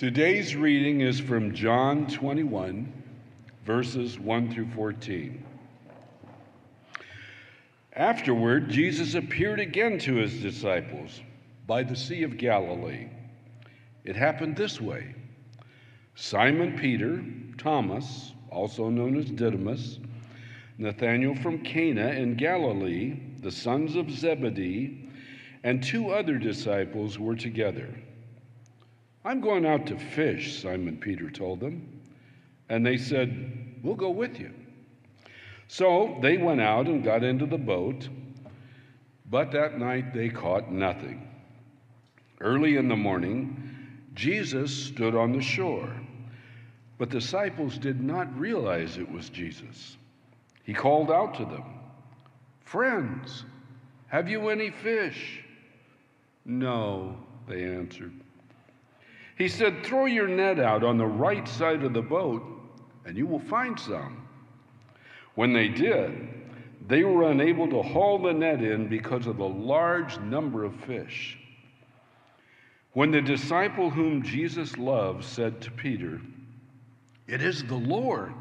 Today's reading is from John 21, verses 1 through 14. Afterward, Jesus appeared again to his disciples by the Sea of Galilee. It happened this way Simon Peter, Thomas, also known as Didymus, Nathanael from Cana in Galilee, the sons of Zebedee, and two other disciples were together. I'm going out to fish, Simon Peter told them. And they said, We'll go with you. So they went out and got into the boat, but that night they caught nothing. Early in the morning, Jesus stood on the shore, but the disciples did not realize it was Jesus. He called out to them, Friends, have you any fish? No, they answered. He said, Throw your net out on the right side of the boat, and you will find some. When they did, they were unable to haul the net in because of the large number of fish. When the disciple whom Jesus loved said to Peter, It is the Lord,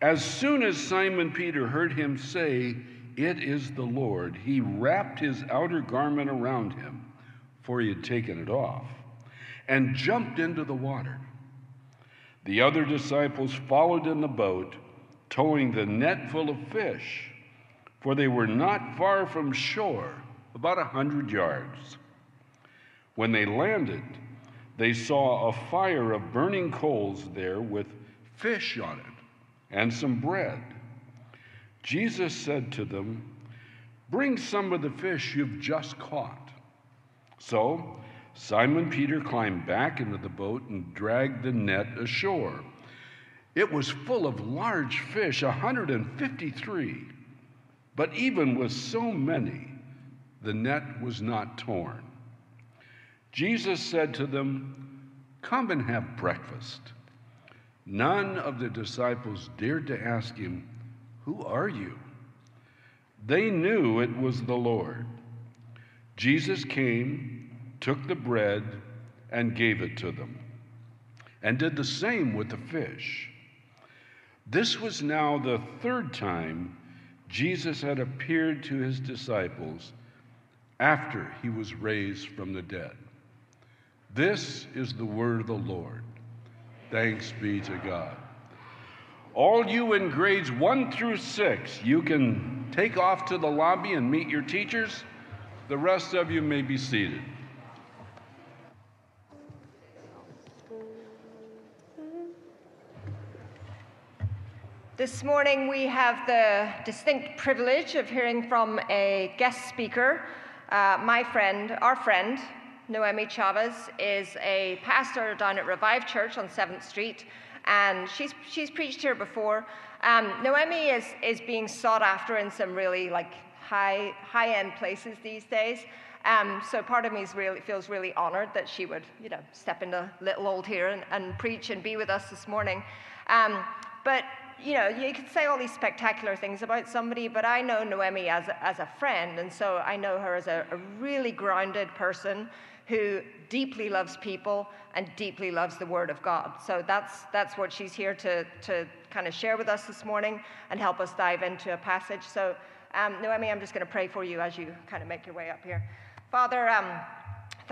as soon as Simon Peter heard him say, It is the Lord, he wrapped his outer garment around him, for he had taken it off, and jumped into the water. The other disciples followed in the boat towing the net full of fish, for they were not far from shore, about a hundred yards. When they landed, they saw a fire of burning coals there with fish on it and some bread. Jesus said to them, Bring some of the fish you've just caught. So Simon Peter climbed back into the boat and dragged the net ashore. It was full of large fish, 153. But even with so many, the net was not torn. Jesus said to them, Come and have breakfast. None of the disciples dared to ask him, Who are you? They knew it was the Lord. Jesus came, took the bread, and gave it to them, and did the same with the fish. This was now the third time Jesus had appeared to his disciples after he was raised from the dead. This is the word of the Lord. Thanks be to God. All you in grades one through six, you can take off to the lobby and meet your teachers. The rest of you may be seated. This morning, we have the distinct privilege of hearing from a guest speaker. Uh, my friend, our friend, Noemi Chavez, is a pastor down at Revive Church on 7th Street, and she's, she's preached here before. Um, Noemi is, is being sought after in some really like high, high-end places these days. Um, so part of me really, feels really honored that she would, you know, step into little old here and, and preach and be with us this morning. Um, but you know, you could say all these spectacular things about somebody, but I know Noemi as a, as a friend, and so I know her as a, a really grounded person who deeply loves people and deeply loves the Word of God. So that's, that's what she's here to, to kind of share with us this morning and help us dive into a passage. So, um, Noemi, I'm just going to pray for you as you kind of make your way up here. Father, um,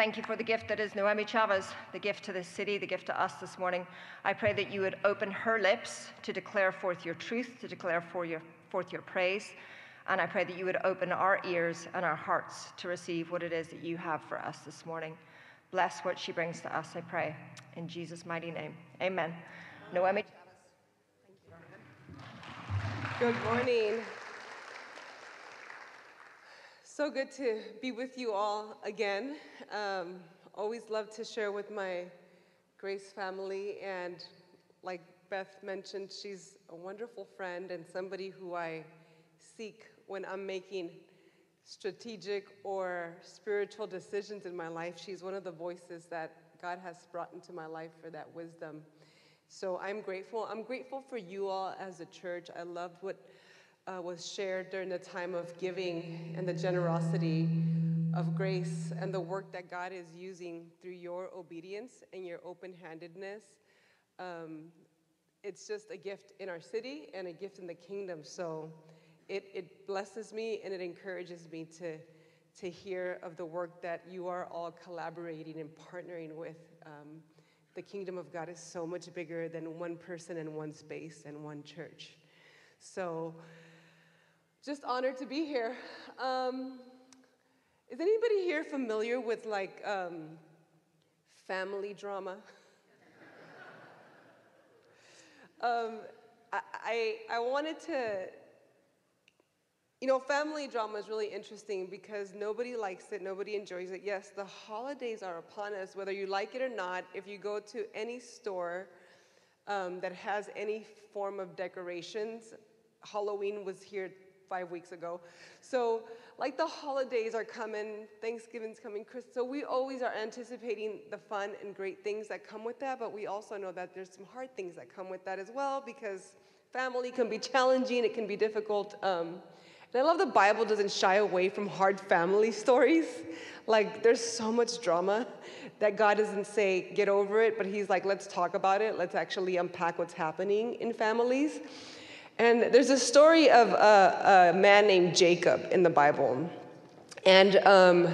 Thank you for the gift that is Noemi Chavez, the gift to this city, the gift to us this morning. I pray that you would open her lips to declare forth your truth, to declare for your, forth your praise. And I pray that you would open our ears and our hearts to receive what it is that you have for us this morning. Bless what she brings to us, I pray. In Jesus' mighty name. Amen. Noemi Chavez. Thank you, everyone. Good morning. So good to be with you all again. Um, always love to share with my Grace family, and like Beth mentioned, she's a wonderful friend and somebody who I seek when I'm making strategic or spiritual decisions in my life. She's one of the voices that God has brought into my life for that wisdom. So I'm grateful. I'm grateful for you all as a church. I loved what uh, was shared during the time of giving and the generosity of grace and the work that God is using through your obedience and your open handedness. Um, it's just a gift in our city and a gift in the kingdom. So it, it blesses me and it encourages me to, to hear of the work that you are all collaborating and partnering with. Um, the kingdom of God is so much bigger than one person and one space and one church. So, just honored to be here. Um, is anybody here familiar with like um, family drama? um, I, I, I wanted to you know, family drama is really interesting because nobody likes it, nobody enjoys it. Yes, the holidays are upon us, whether you like it or not. If you go to any store um, that has any form of decorations, Halloween was here five weeks ago. So, like the holidays are coming, Thanksgiving's coming, Christmas. So, we always are anticipating the fun and great things that come with that, but we also know that there's some hard things that come with that as well because family can be challenging, it can be difficult. Um, and I love the Bible doesn't shy away from hard family stories. Like, there's so much drama that God doesn't say, get over it, but He's like, let's talk about it. Let's actually unpack what's happening in families. And there's a story of a, a man named Jacob in the Bible. And um,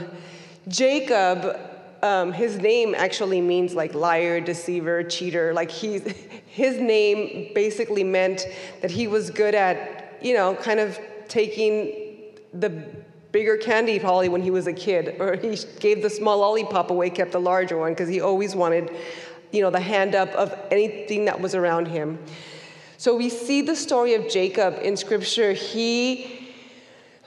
Jacob, um, his name actually means like liar, deceiver, cheater. Like he's, his name basically meant that he was good at, you know, kind of taking the bigger candy probably when he was a kid, or he gave the small lollipop away, kept the larger one, because he always wanted, you know, the hand up of anything that was around him. So we see the story of Jacob in scripture. He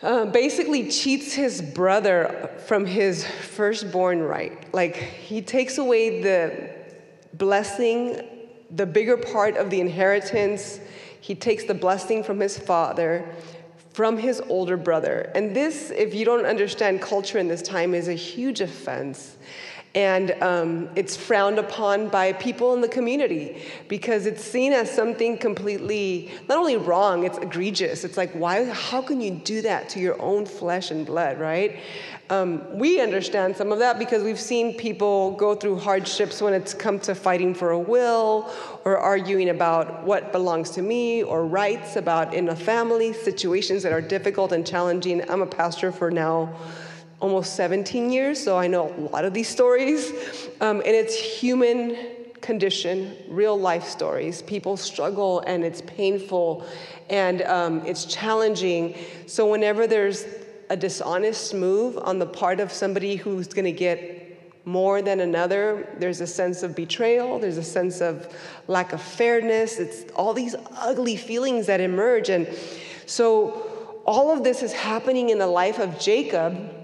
uh, basically cheats his brother from his firstborn right. Like he takes away the blessing, the bigger part of the inheritance. He takes the blessing from his father from his older brother. And this, if you don't understand culture in this time, is a huge offense. And um, it's frowned upon by people in the community because it's seen as something completely, not only wrong, it's egregious. It's like, why, how can you do that to your own flesh and blood, right? Um, we understand some of that because we've seen people go through hardships when it's come to fighting for a will or arguing about what belongs to me or rights about in a family, situations that are difficult and challenging. I'm a pastor for now almost 17 years, so I know a lot of these stories. Um, and it's human condition, real life stories. People struggle and it's painful and um, it's challenging. So whenever there's a dishonest move on the part of somebody who's going to get more than another. There's a sense of betrayal, there's a sense of lack of fairness. It's all these ugly feelings that emerge. And so all of this is happening in the life of Jacob.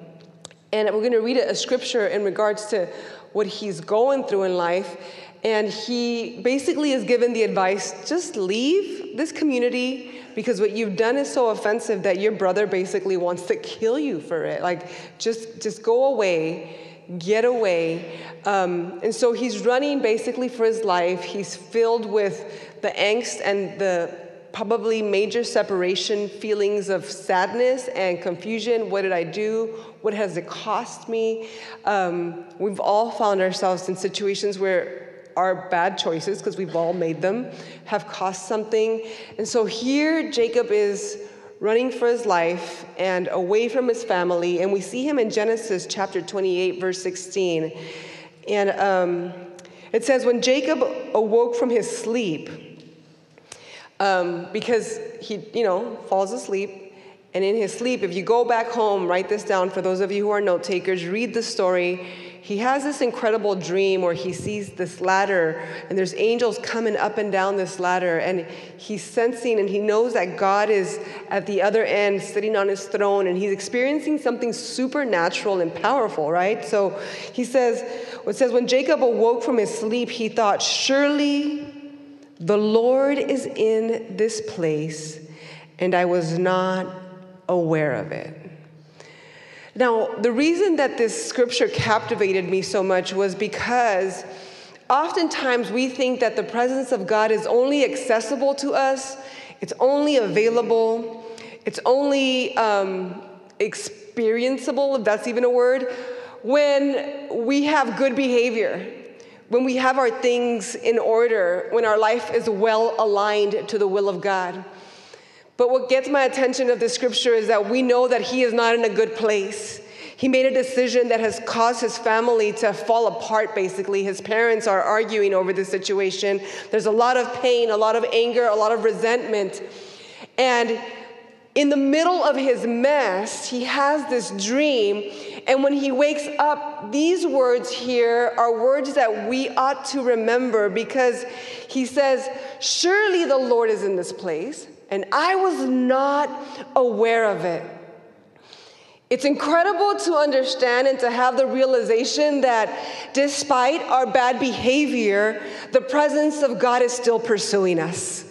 And we're going to read a scripture in regards to what he's going through in life. And he basically is given the advice just leave this community because what you've done is so offensive that your brother basically wants to kill you for it. Like, just, just go away, get away. Um, and so he's running basically for his life. He's filled with the angst and the probably major separation feelings of sadness and confusion. What did I do? What has it cost me? Um, we've all found ourselves in situations where our bad choices, because we've all made them, have cost something. And so here, Jacob is running for his life and away from his family. And we see him in Genesis chapter 28, verse 16. And um, it says, When Jacob awoke from his sleep, um, because he, you know, falls asleep, and in his sleep, if you go back home, write this down for those of you who are note takers, read the story he has this incredible dream where he sees this ladder and there's angels coming up and down this ladder and he's sensing and he knows that God is at the other end sitting on his throne and he's experiencing something supernatural and powerful, right? So he says, it says, when Jacob awoke from his sleep, he thought, surely the Lord is in this place and I was not aware of it. Now, the reason that this scripture captivated me so much was because oftentimes we think that the presence of God is only accessible to us, it's only available, it's only um, experienceable, if that's even a word, when we have good behavior, when we have our things in order, when our life is well aligned to the will of God. But what gets my attention of the scripture is that we know that he is not in a good place. He made a decision that has caused his family to fall apart, basically. His parents are arguing over this situation. There's a lot of pain, a lot of anger, a lot of resentment. And in the middle of his mess, he has this dream. And when he wakes up, these words here are words that we ought to remember because he says, Surely the Lord is in this place, and I was not aware of it. It's incredible to understand and to have the realization that despite our bad behavior, the presence of God is still pursuing us.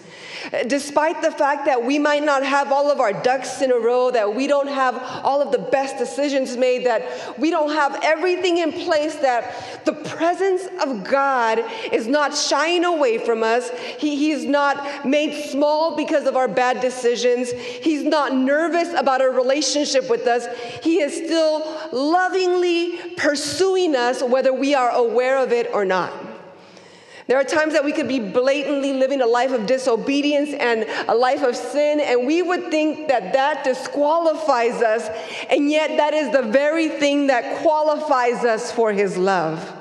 Despite the fact that we might not have all of our ducks in a row, that we don't have all of the best decisions made, that we don't have everything in place, that the presence of God is not shying away from us. He, he's not made small because of our bad decisions. He's not nervous about our relationship with us. He is still lovingly pursuing us, whether we are aware of it or not. There are times that we could be blatantly living a life of disobedience and a life of sin, and we would think that that disqualifies us, and yet that is the very thing that qualifies us for His love.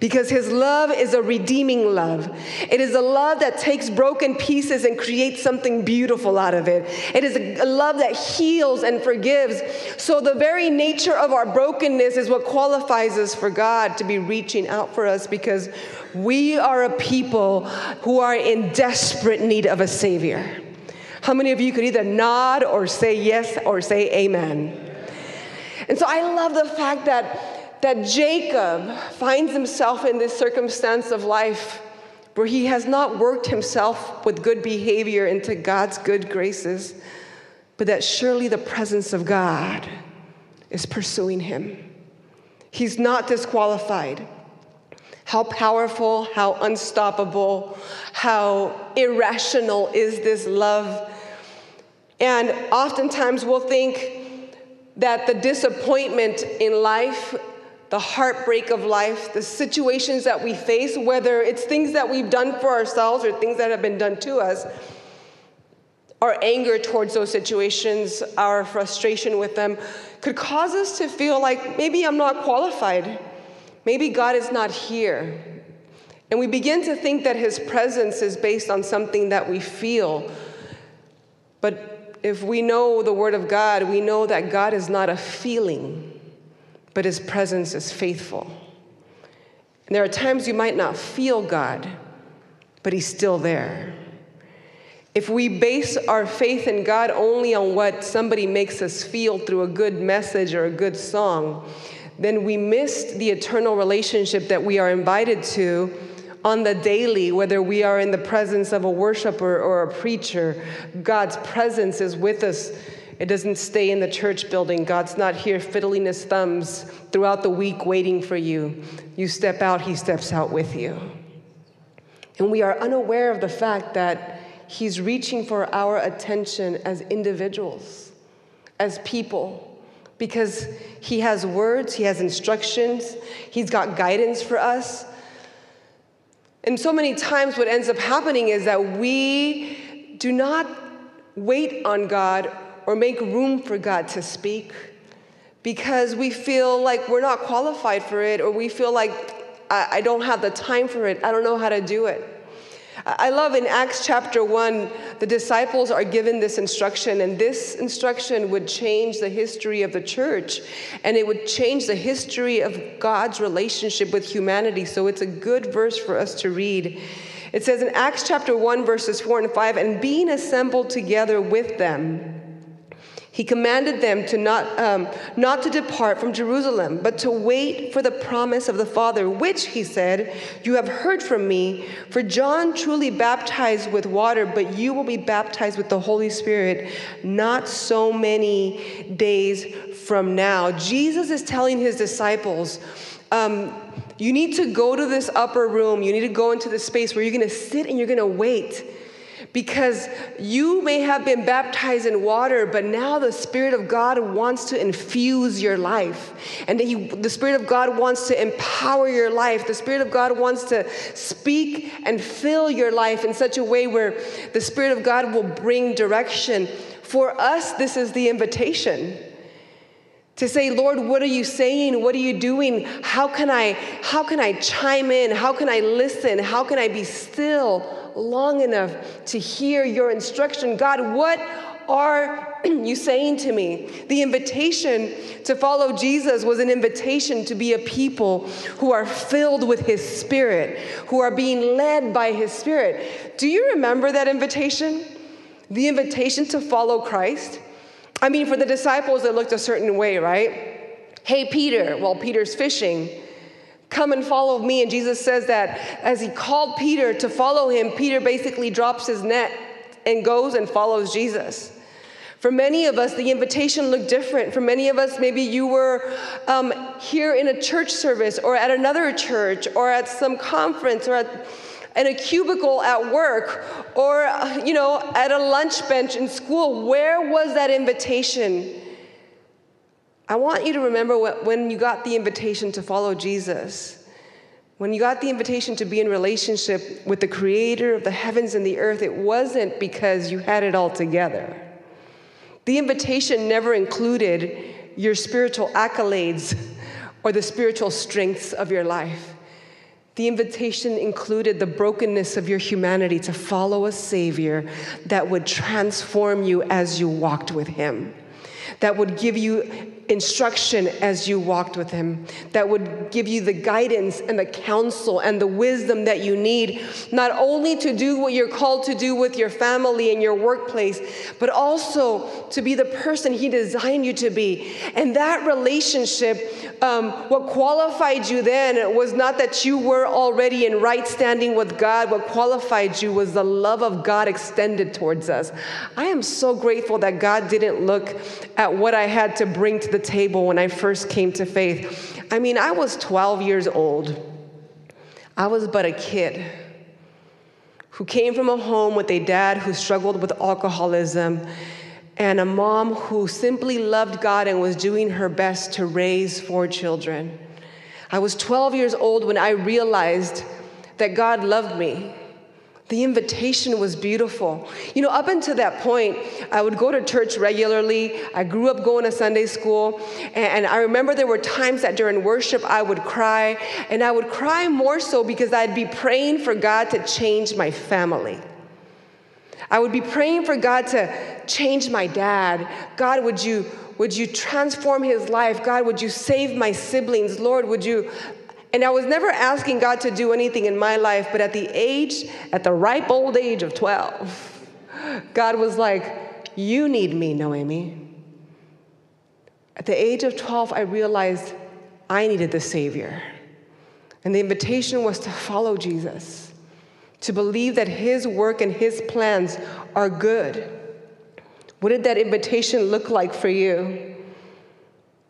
Because His love is a redeeming love. It is a love that takes broken pieces and creates something beautiful out of it. It is a love that heals and forgives. So, the very nature of our brokenness is what qualifies us for God to be reaching out for us because we are a people who are in desperate need of a Savior. How many of you could either nod or say yes or say amen? And so I love the fact that, that Jacob finds himself in this circumstance of life where he has not worked himself with good behavior into God's good graces, but that surely the presence of God is pursuing him. He's not disqualified how powerful, how unstoppable, how irrational is this love. And oftentimes we'll think that the disappointment in life, the heartbreak of life, the situations that we face, whether it's things that we've done for ourselves or things that have been done to us, our anger towards those situations, our frustration with them, could cause us to feel like maybe I'm not qualified. Maybe God is not here. And we begin to think that his presence is based on something that we feel. But if we know the word of God, we know that God is not a feeling, but his presence is faithful. And there are times you might not feel God, but he's still there. If we base our faith in God only on what somebody makes us feel through a good message or a good song, then we missed the eternal relationship that we are invited to on the daily, whether we are in the presence of a worshiper or a preacher. God's presence is with us. It doesn't stay in the church building. God's not here fiddling his thumbs throughout the week waiting for you. You step out, he steps out with you. And we are unaware of the fact that he's reaching for our attention as individuals, as people because He has words, He has instructions, He's got guidance for us. And so many times, what ends up happening is that we do not wait on God or make room for God to speak because we feel like we're not qualified for it or we feel like I, I don't have the time for it, I don't know how to do it. I love in Acts chapter 1, the disciples are given this instruction, and this instruction would change the history of the church, and it would change the history of God's relationship with humanity. So it's a good verse for us to read. It says in Acts chapter 1, verses 4 and 5, and being assembled together with them, he commanded them to not, um, not to depart from Jerusalem, but to wait for the promise of the Father, which, he said, you have heard from me. For John truly baptized with water, but you will be baptized with the Holy Spirit not so many days from now. Jesus is telling his disciples, um, you need to go to this upper room. You need to go into the space where you're going to sit and you're going to wait because you may have been baptized in water, but now the Spirit of God wants to infuse your life. And he, the Spirit of God wants to empower your life. The Spirit of God wants to speak and fill your life in such a way where the Spirit of God will bring direction. For us, this is the invitation to say lord what are you saying what are you doing how can i how can i chime in how can i listen how can i be still long enough to hear your instruction. God, what are you saying to me? The invitation to follow Jesus was an invitation to be a people who are filled with His Spirit, who are being led by His Spirit. Do you remember that invitation? The invitation to follow Christ? I mean, for the disciples, it looked a certain way, right? Hey, Peter, well, Peter's fishing. Come and follow me. And Jesus says that as he called Peter to follow him, Peter basically drops his net and goes and follows Jesus. For many of us, the invitation looked different. For many of us, maybe you were um, here in a church service or at another church or at some conference or at in a cubicle at work or you know at a lunch bench in school where was that invitation I want you to remember when you got the invitation to follow Jesus, when you got the invitation to be in relationship with the creator of the heavens and the earth, it wasn't because you had it all together. The invitation never included your spiritual accolades or the spiritual strengths of your life. The invitation included the brokenness of your humanity to follow a Savior that would transform you as you walked with Him that would give you instruction as you walked with him, that would give you the guidance and the counsel and the wisdom that you need, not only to do what you're called to do with your family and your workplace, but also to be the person he designed you to be. And that relationship, um, what qualified you then was not that you were already in right standing with God, what qualified you was the love of God extended towards us. I am so grateful that God didn't look at what I had to bring to the table when I first came to faith. I mean, I was 12 years old. I was but a kid who came from a home with a dad who struggled with alcoholism and a mom who simply loved God and was doing her best to raise four children. I was 12 years old when I realized that God loved me the invitation was beautiful. You know, up until that point, I would go to church regularly. I grew up going to Sunday school. And, I remember there were times that during worship I would cry. And I would cry more so because I'd be praying for God to change my family. I would be praying for God to change my dad. God, would you, would you transform his life? God, would you save my siblings? Lord, would you and I was never asking God to do anything in my life, but at the age, at the ripe old age of 12, God was like, You need me, Noemi. At the age of 12, I realized I needed the Savior. And the invitation was to follow Jesus, to believe that His work and His plans are good. What did that invitation look like for you?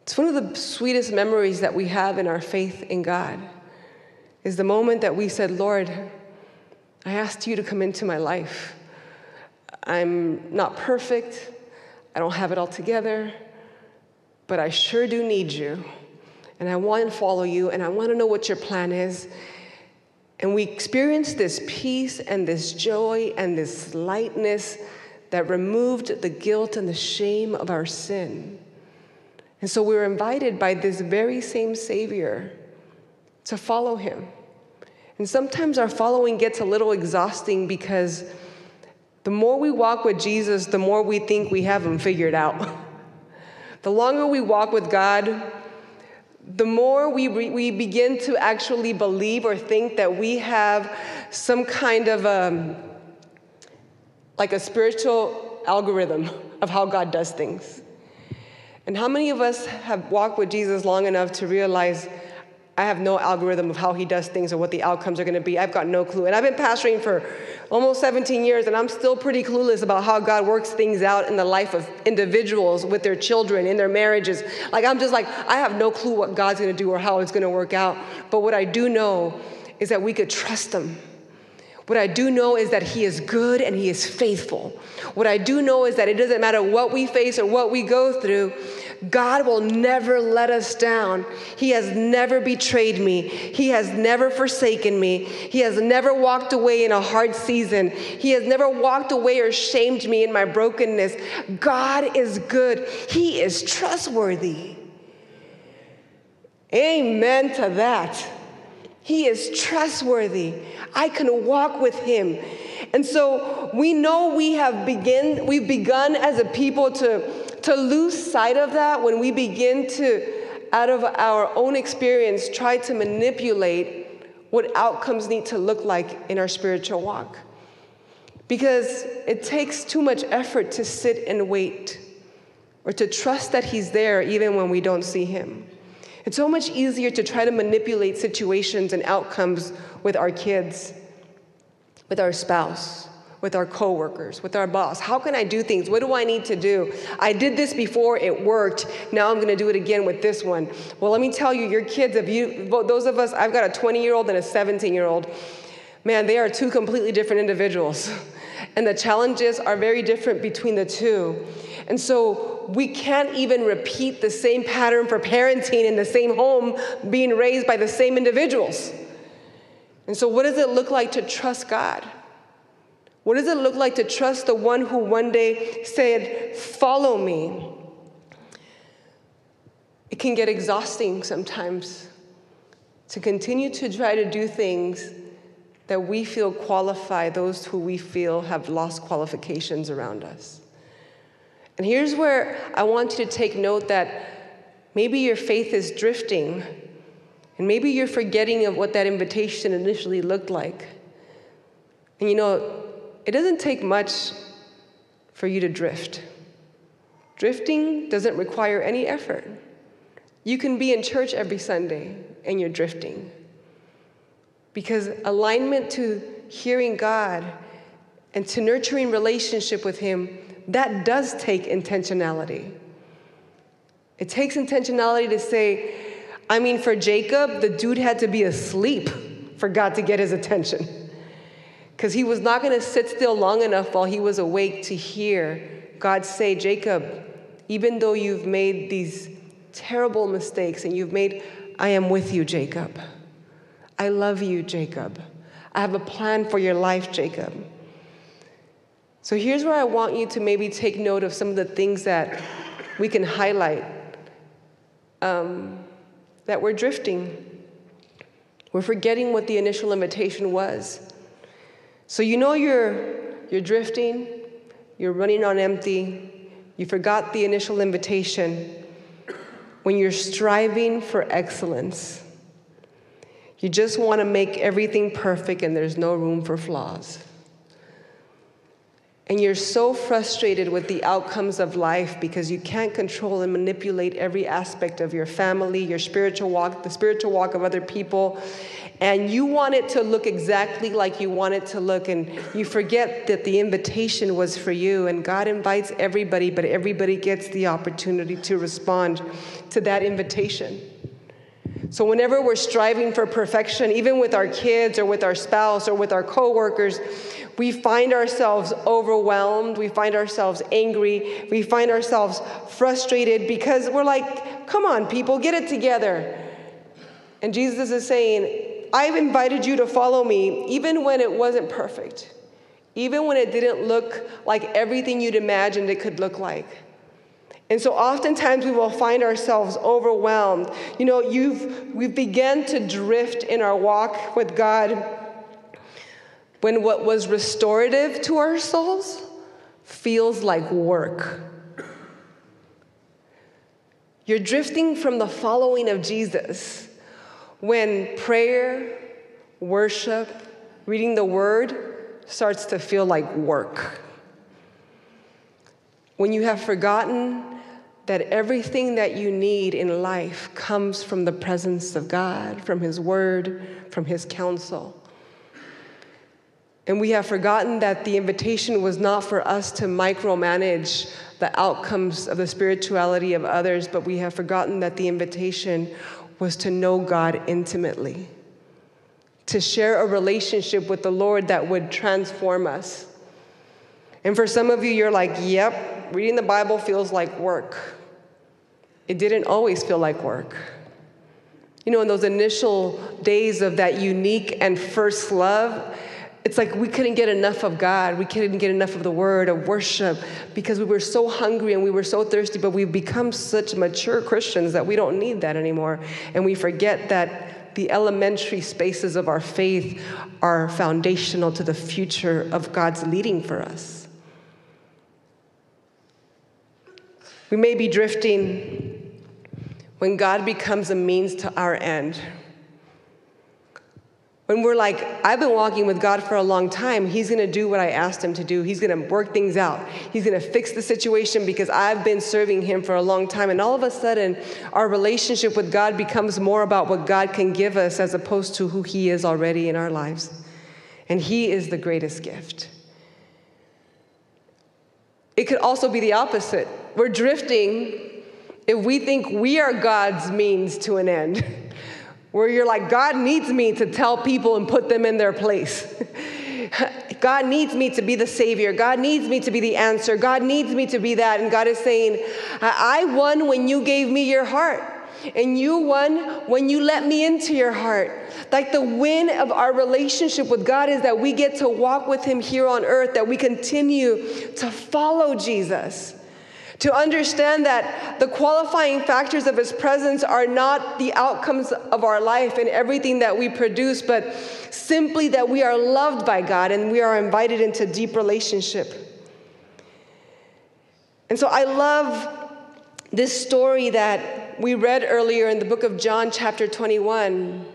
It's one of the sweetest memories that we have in our faith in God is the moment that we said, Lord, I asked you to come into my life. I'm not perfect, I don't have it all together, but I sure do need you. And I want to follow you, and I want to know what your plan is. And we experienced this peace and this joy and this lightness that removed the guilt and the shame of our sin. And so we're invited by this very same Savior to follow him. And sometimes our following gets a little exhausting because the more we walk with Jesus, the more we think we have him figured out. the longer we walk with God, the more we, re- we begin to actually believe or think that we have some kind of um, like a spiritual algorithm of how God does things. And how many of us have walked with Jesus long enough to realize I have no algorithm of how he does things or what the outcomes are going to be? I've got no clue. And I've been pastoring for almost 17 years, and I'm still pretty clueless about how God works things out in the life of individuals with their children, in their marriages. Like, I'm just like, I have no clue what God's going to do or how it's going to work out. But what I do know is that we could trust him What I do know is that He is good and He is faithful. What I do know is that it doesn't matter what we face or what we go through, God will never let us down. He has never betrayed me. He has never forsaken me. He has never walked away in a hard season. He has never walked away or shamed me in my brokenness. God is good. He is trustworthy. Amen to that. He is trustworthy. I can walk with him. And so we know we have begin we've begun as a people to to lose sight of that when we begin to out of our own experience try to manipulate what outcomes need to look like in our spiritual walk. Because it takes too much effort to sit and wait or to trust that he's there even when we don't see him. It's so much easier to try to manipulate situations and outcomes with our kids, with our spouse, with our coworkers, with our boss. How can I do things? What do I need to do? I did this before, it worked. Now I'm going to do it again with this one. Well, let me tell you, your kids, if you, those of us, I've got a 20 year old and a 17 year old, man, they are two completely different individuals. And the challenges are very different between the two. And so we can't even repeat the same pattern for parenting in the same home, being raised by the same individuals. And so, what does it look like to trust God? What does it look like to trust the one who one day said, Follow me? It can get exhausting sometimes to continue to try to do things that we feel qualify those who we feel have lost qualifications around us. And here's where I want you to take note that maybe your faith is drifting, and maybe you're forgetting of what that invitation initially looked like. And you know, it doesn't take much for you to drift. Drifting doesn't require any effort. You can be in church every Sunday and you're drifting. Because alignment to hearing God and to nurturing relationship with Him, that does take intentionality. It takes intentionality to say, I mean, for Jacob, the dude had to be asleep for God to get his attention. Because he was not going to sit still long enough while he was awake to hear God say, Jacob, even though you've made these terrible mistakes and you've made, I am with you, Jacob. I love you, Jacob. I have a plan for your life, Jacob. So here's where I want you to maybe take note of some of the things that we can highlight um, that we're drifting. We're forgetting what the initial invitation was. So you know you're, you're drifting, you're running on empty, you forgot the initial invitation when you're striving for excellence. You just want to make everything perfect and there's no room for flaws. And you're so frustrated with the outcomes of life because you can't control and manipulate every aspect of your family, your spiritual walk, the spiritual walk of other people. And you want it to look exactly like you want it to look. And you forget that the invitation was for you. And God invites everybody, but everybody gets the opportunity to respond to that invitation. So, whenever we're striving for perfection, even with our kids or with our spouse or with our coworkers, we find ourselves overwhelmed, we find ourselves angry, we find ourselves frustrated because we're like, come on, people, get it together. And Jesus is saying, I've invited you to follow me even when it wasn't perfect, even when it didn't look like everything you'd imagined it could look like. And so oftentimes we will find ourselves overwhelmed. You know, you've, we've begun to drift in our walk with God when what was restorative to our souls feels like work. You're drifting from the following of Jesus when prayer, worship, reading the word starts to feel like work. When you have forgotten that everything that you need in life comes from the presence of God, from His Word, from His counsel. And we have forgotten that the invitation was not for us to micromanage the outcomes of the spirituality of others, but we have forgotten that the invitation was to know God intimately, to share a relationship with the Lord that would transform us. And for some of you, you're like, yep, reading the Bible feels like work. It didn't always feel like work. You know, in those initial days of that unique and first love, it's like we couldn't get enough of God. We couldn't get enough of the word, of worship, because we were so hungry and we were so thirsty, but we've become such mature Christians that we don't need that anymore. And we forget that the elementary spaces of our faith are foundational to the future of God's leading for us. We may be drifting when God becomes a means to our end. When we're like, I've been walking with God for a long time, He's gonna do what I asked Him to do. He's gonna work things out. He's gonna fix the situation because I've been serving Him for a long time. And all of a sudden, our relationship with God becomes more about what God can give us as opposed to who He is already in our lives. And He is the greatest gift. It could also be the opposite. We're drifting if we think we are God's means to an end, where you're like, God needs me to tell people and put them in their place. God needs me to be the Savior. God needs me to be the answer. God needs me to be that. And God is saying, I won when you gave me your heart. And you won when you let me into your heart. Like the win of our relationship with God is that we get to walk with Him here on earth, that we continue to follow Jesus. To understand that the qualifying factors of His presence are not the outcomes of our life and everything that we produce, but simply that we are loved by God and we are invited into deep relationship. And so I love this story that we read earlier in the book of John, chapter 21.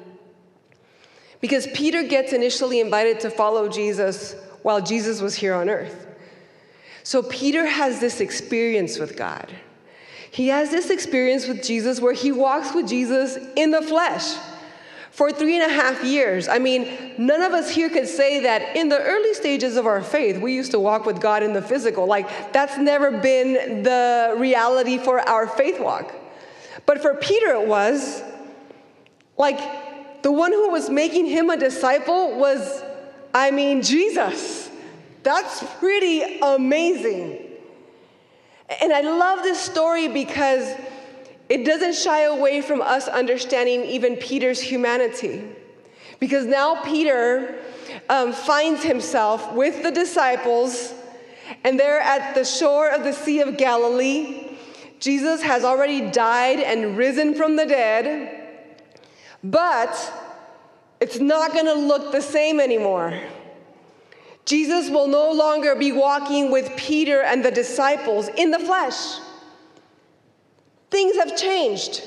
Because Peter gets initially invited to follow Jesus while Jesus was here on earth. So Peter has this experience with God. He has this experience with Jesus where he walks with Jesus in the flesh for three and a half years. I mean, none of us here could say that in the early stages of our faith, we used to walk with God in the physical. Like, that's never been the reality for our faith walk. But for Peter, it was like the one who was making him a disciple was, I mean, Jesus. That's pretty amazing. And I love this story because it doesn't shy away from us understanding even Peter's humanity. Because now Peter um, finds himself with the disciples, and they're at the shore of the Sea of Galilee. Jesus has already died and risen from the dead. But it's not going to look the same anymore. Jesus will no longer be walking with Peter and the disciples in the flesh. Things have changed.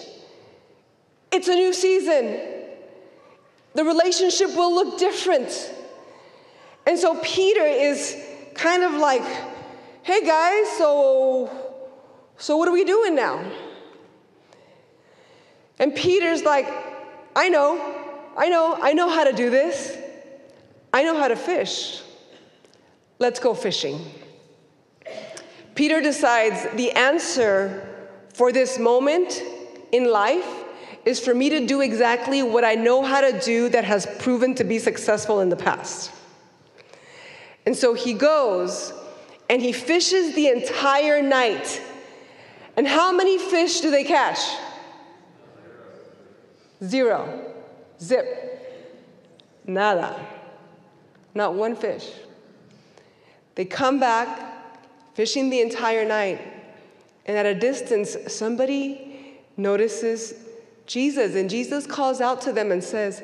It's a new season. The relationship will look different. And so Peter is kind of like, hey guys, so so what are we doing now? And Peter's like, I know, I know, I know how to do this. I know how to fish. Let's go fishing. Peter decides the answer for this moment in life is for me to do exactly what I know how to do that has proven to be successful in the past. And so he goes and he fishes the entire night. And how many fish do they catch? Zero. Zip. Nada. Not one fish. They come back, fishing the entire night, and at a distance, somebody notices Jesus, and Jesus calls out to them and says,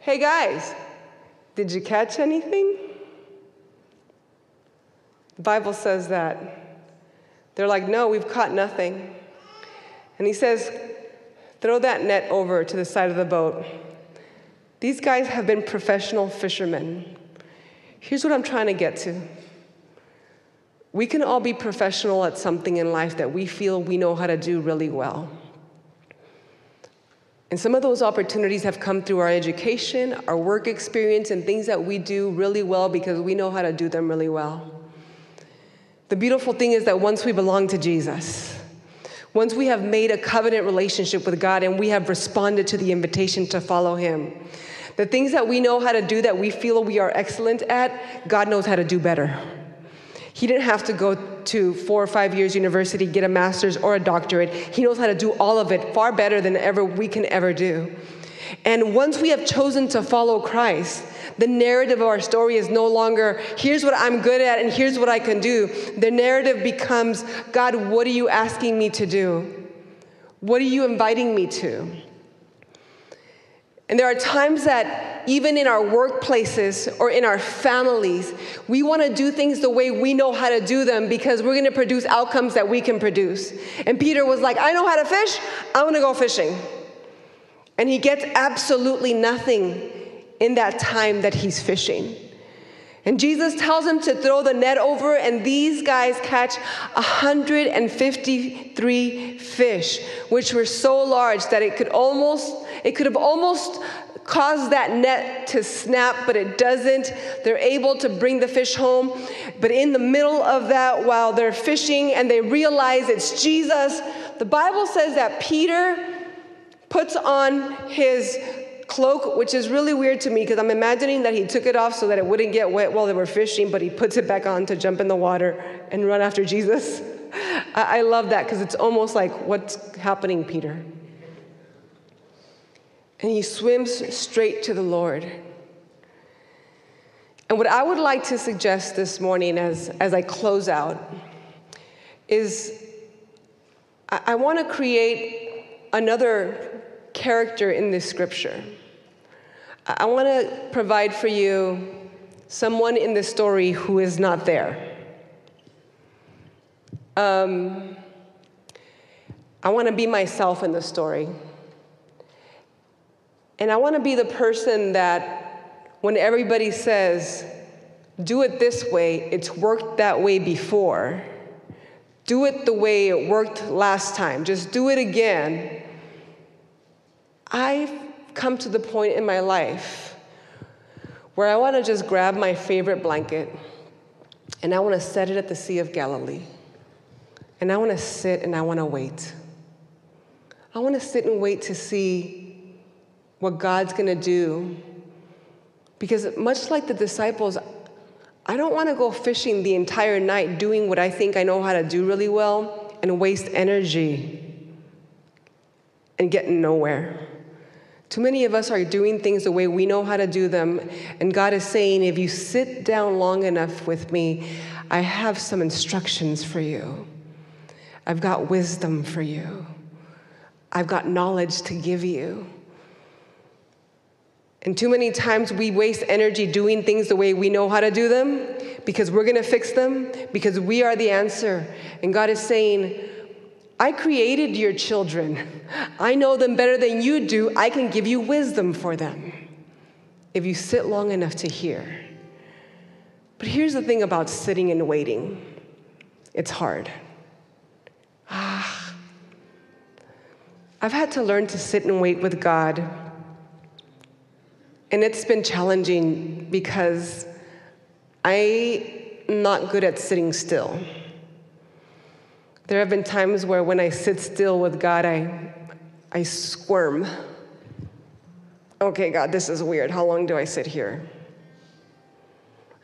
Hey guys, did you catch anything? The Bible says that. They're like, No, we've caught nothing. And he says, Throw that net over to the side of the boat. These guys have been professional fishermen. Here's what I'm trying to get to. We can all be professional at something in life that we feel we know how to do really well. And some of those opportunities have come through our education, our work experience, and things that we do really well because we know how to do them really well. The beautiful thing is that once we belong to Jesus, once we have made a covenant relationship with God and we have responded to the invitation to follow Him, The things that we know how to do that we feel we are excellent at, God knows how to do better. He didn't have to go to four or five years university, get a master's or a doctorate. He knows how to do all of it far better than ever we can ever do. And once we have chosen to follow Christ, the narrative of our story is no longer, here's what I'm good at and here's what I can do. The narrative becomes, God, what are you asking me to do? What are you inviting me to? And there are times that even in our workplaces or in our families, we want to do things the way we know how to do them because we're going to produce outcomes that we can produce. And Peter was like, I know how to fish, I'm going to go fishing. And he gets absolutely nothing in that time that he's fishing. And Jesus tells him to throw the net over, and these guys catch 153 fish, which were so large that it could almost, it could have almost caused that net to snap, but it doesn't. They're able to bring the fish home. But in the middle of that, while they're fishing and they realize it's Jesus, the Bible says that Peter puts on his cloak, which is really weird to me because I'm imagining that he took it off so that it wouldn't get wet while they were fishing, but he puts it back on to jump in the water and run after Jesus. I, I love that because it's almost like, what's happening, Peter? And he swims straight to the Lord. And what I would like to suggest this morning as, as I close out is I, I want to create another character in this scripture. I want to provide for you someone in the story who is not there. Um, I want to be myself in the story. And I want to be the person that when everybody says, do it this way, it's worked that way before. Do it the way it worked last time. Just do it again. I come to the point in my life where I want to just grab my favorite blanket and I want to set it at the Sea of Galilee. And I want to sit and I want to wait. I want to sit and wait to see what God's going to do. Because much like the disciples, I don't want to go fishing the entire night doing what I think I know how to do really well and waste energy and get nowhere. Too many of us are doing things the way we know how to do them. And God is saying, if you sit down long enough with me, I have some instructions for you. I've got wisdom for you. I've got knowledge to give you. And too many times we waste energy doing things the way we know how to do them because we're going to fix them, because we are the answer. And God is saying, I created your children. I know them better than you do. I can give you wisdom for them if you sit long enough to hear. But here's the thing about sitting and waiting it's hard. Ah. I've had to learn to sit and wait with God. And it's been challenging because I'm not good at sitting still. There have been times where when I sit still with God, I, I squirm. Okay, God, this is weird. How long do I sit here?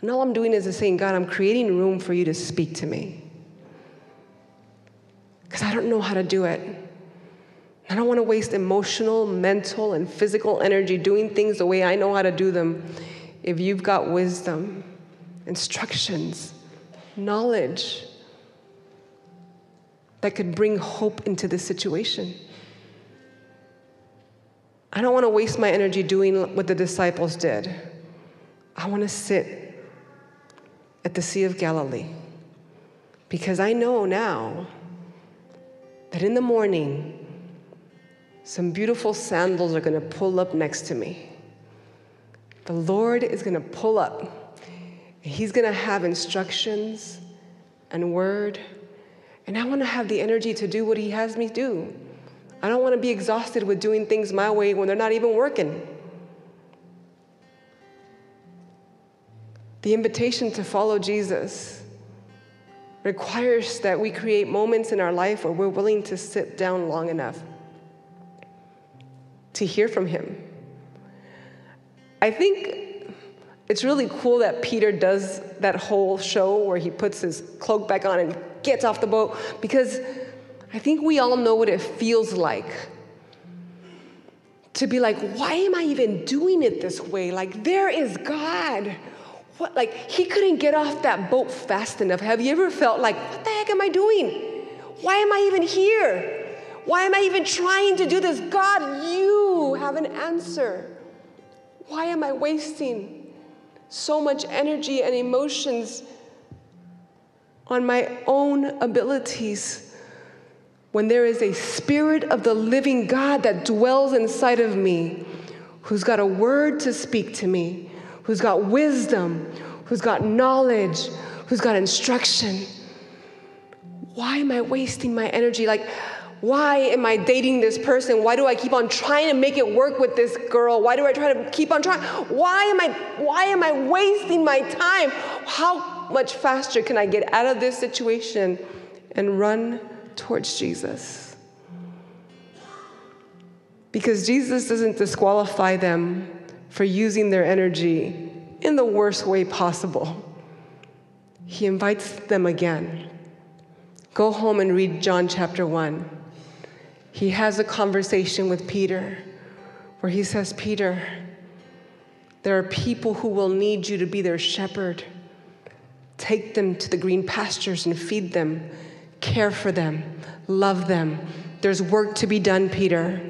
And all I'm doing is saying, God, I'm creating room for you to speak to me. Because I don't know how to do it. I don't want to waste emotional, mental, and physical energy doing things the way I know how to do them. If you've got wisdom, instructions, knowledge, that could bring hope into this situation. I don't want to waste my energy doing what the disciples did. I want to sit at the Sea of Galilee because I know now that in the morning, some beautiful sandals are going to pull up next to me. The Lord is going to pull up. He's going to have instructions and word and I want to have the energy to do what He has me do. I don't want to be exhausted with doing things my way when they're not even working. The invitation to follow Jesus requires that we create moments in our life where we're willing to sit down long enough to hear from Him. I think it's really cool that Peter does that whole show where he puts his cloak back on and gets off the boat because I think we all know what it feels like to be like, why am I even doing it this way? Like, there is God. What, like, he couldn't get off that boat fast enough. Have you ever felt like, what the heck am I doing? Why am I even here? Why am I even trying to do this? God, you have an answer. Why am I wasting so much energy and emotions on my own abilities when there is a spirit of the living God that dwells inside of me, who's got a word to speak to me, who's got wisdom, who's got knowledge, who's got instruction? Why am I wasting my energy? Like, why am I dating this person? Why do I keep on trying to make it work with this girl? Why do I try to keep on trying? Why am I why am I wasting my time? How much faster can I get out of this situation and run towards Jesus? Because Jesus doesn't disqualify them for using their energy in the worst way possible. He invites them again. Go home and read John chapter 1 he has a conversation with Peter where he says, Peter, there are people who will need you to be their shepherd. Take them to the green pastures and feed them, care for them, love them. There's work to be done, Peter.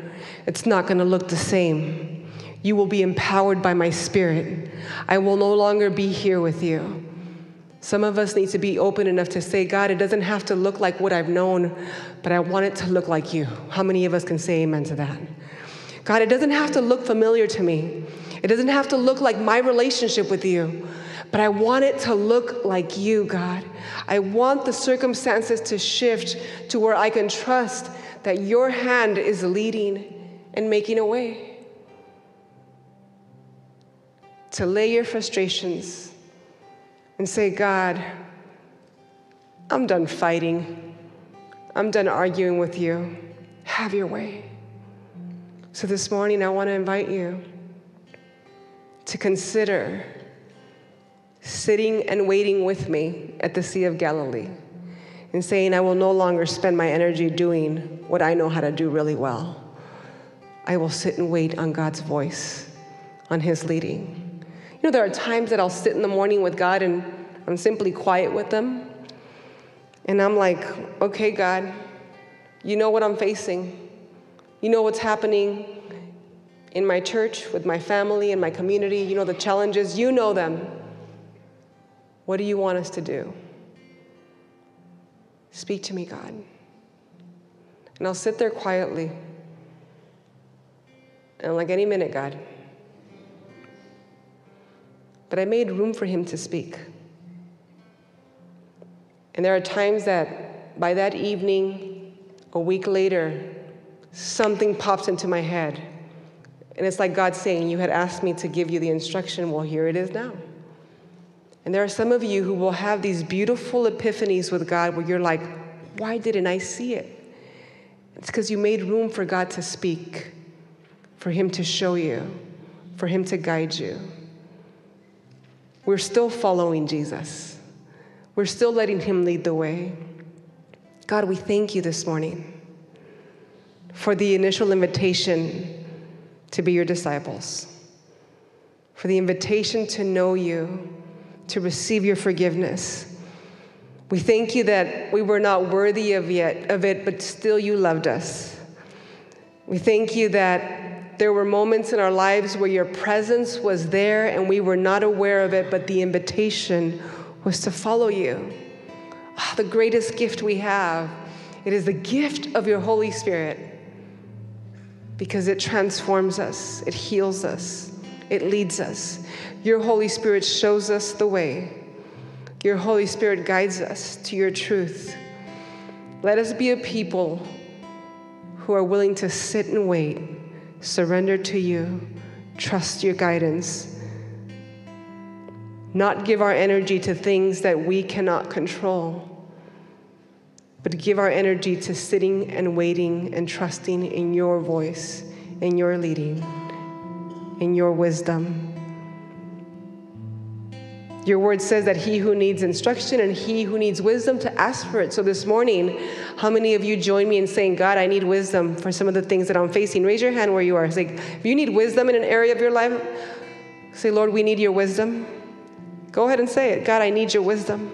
It's not going to look the same. You will be empowered by my spirit. I will no longer be here with you. Some of us need to be open enough to say, God, it doesn't have to look like what I've known, but I want it to look like you. How many of us can say amen to that? God, it doesn't have to look familiar to me. It doesn't have to look like my relationship with you, but I want it to look like you, God. I want the circumstances to shift to where I can trust that your hand is leading and making a way. To lay your frustrations and say, God, I'm done fighting. I'm done arguing with you. Have your way. So this morning, I want to invite you to consider sitting and waiting with me at the Sea of Galilee and saying, I will no longer spend my energy doing what I know how to do really well. I will sit and wait on God's voice, on His leading. You know, there are times that I'll sit in the morning with God and I'm simply quiet with Him. And I'm like, okay, God, you know what I'm facing. You know what's happening in my church, with my family, in my community. You know the challenges, you know them. What do you want us to do? Speak to me, God. And I'll sit there quietly. And like, any minute, God. But I made room for him to speak. And there are times that by that evening, a week later, something pops into my head. And it's like God saying, You had asked me to give you the instruction. Well, here it is now. And there are some of you who will have these beautiful epiphanies with God where you're like, Why didn't I see it? It's because you made room for God to speak, for Him to show you, for Him to guide you. We're still following Jesus, we're still letting Him lead the way. God, we thank you this morning for the initial invitation to be your disciples, for the invitation to know you, to receive your forgiveness. We thank you that we were not worthy of, yet, of it, but still you loved us. We thank you that there were moments in our lives where your presence was there and we were not aware of it, but the invitation was to follow you. Oh, the greatest gift we have. It is the gift of your Holy Spirit because it transforms us, it heals us, it leads us. Your Holy Spirit shows us the way. Your Holy Spirit guides us to your truth. Let us be a people who are willing to sit and wait surrender to you, trust your guidance, not give our energy to things that we cannot control, but give our energy to sitting and waiting and trusting in your voice, in your leading, in your wisdom. Your word says that he who needs instruction and he who needs wisdom to ask for it. So this morning, how many of you join me in saying, God, I need wisdom for some of the things that I'm facing? Raise your hand where you are. Say, if you need wisdom in an area of your life, say, Lord, we need your wisdom. Go ahead and say it. God, I need your wisdom.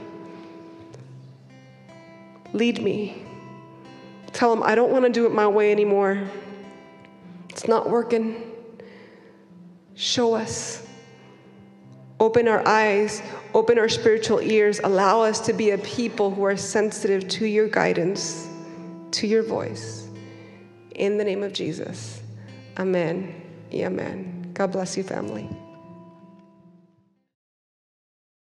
Lead me. Tell him, I don't want to do it my way anymore. It's not working. Show us. Open our eyes, open our spiritual ears. Allow us to be a people who are sensitive to your guidance, to your voice. In the name of Jesus. Amen. Amen. God bless you, family.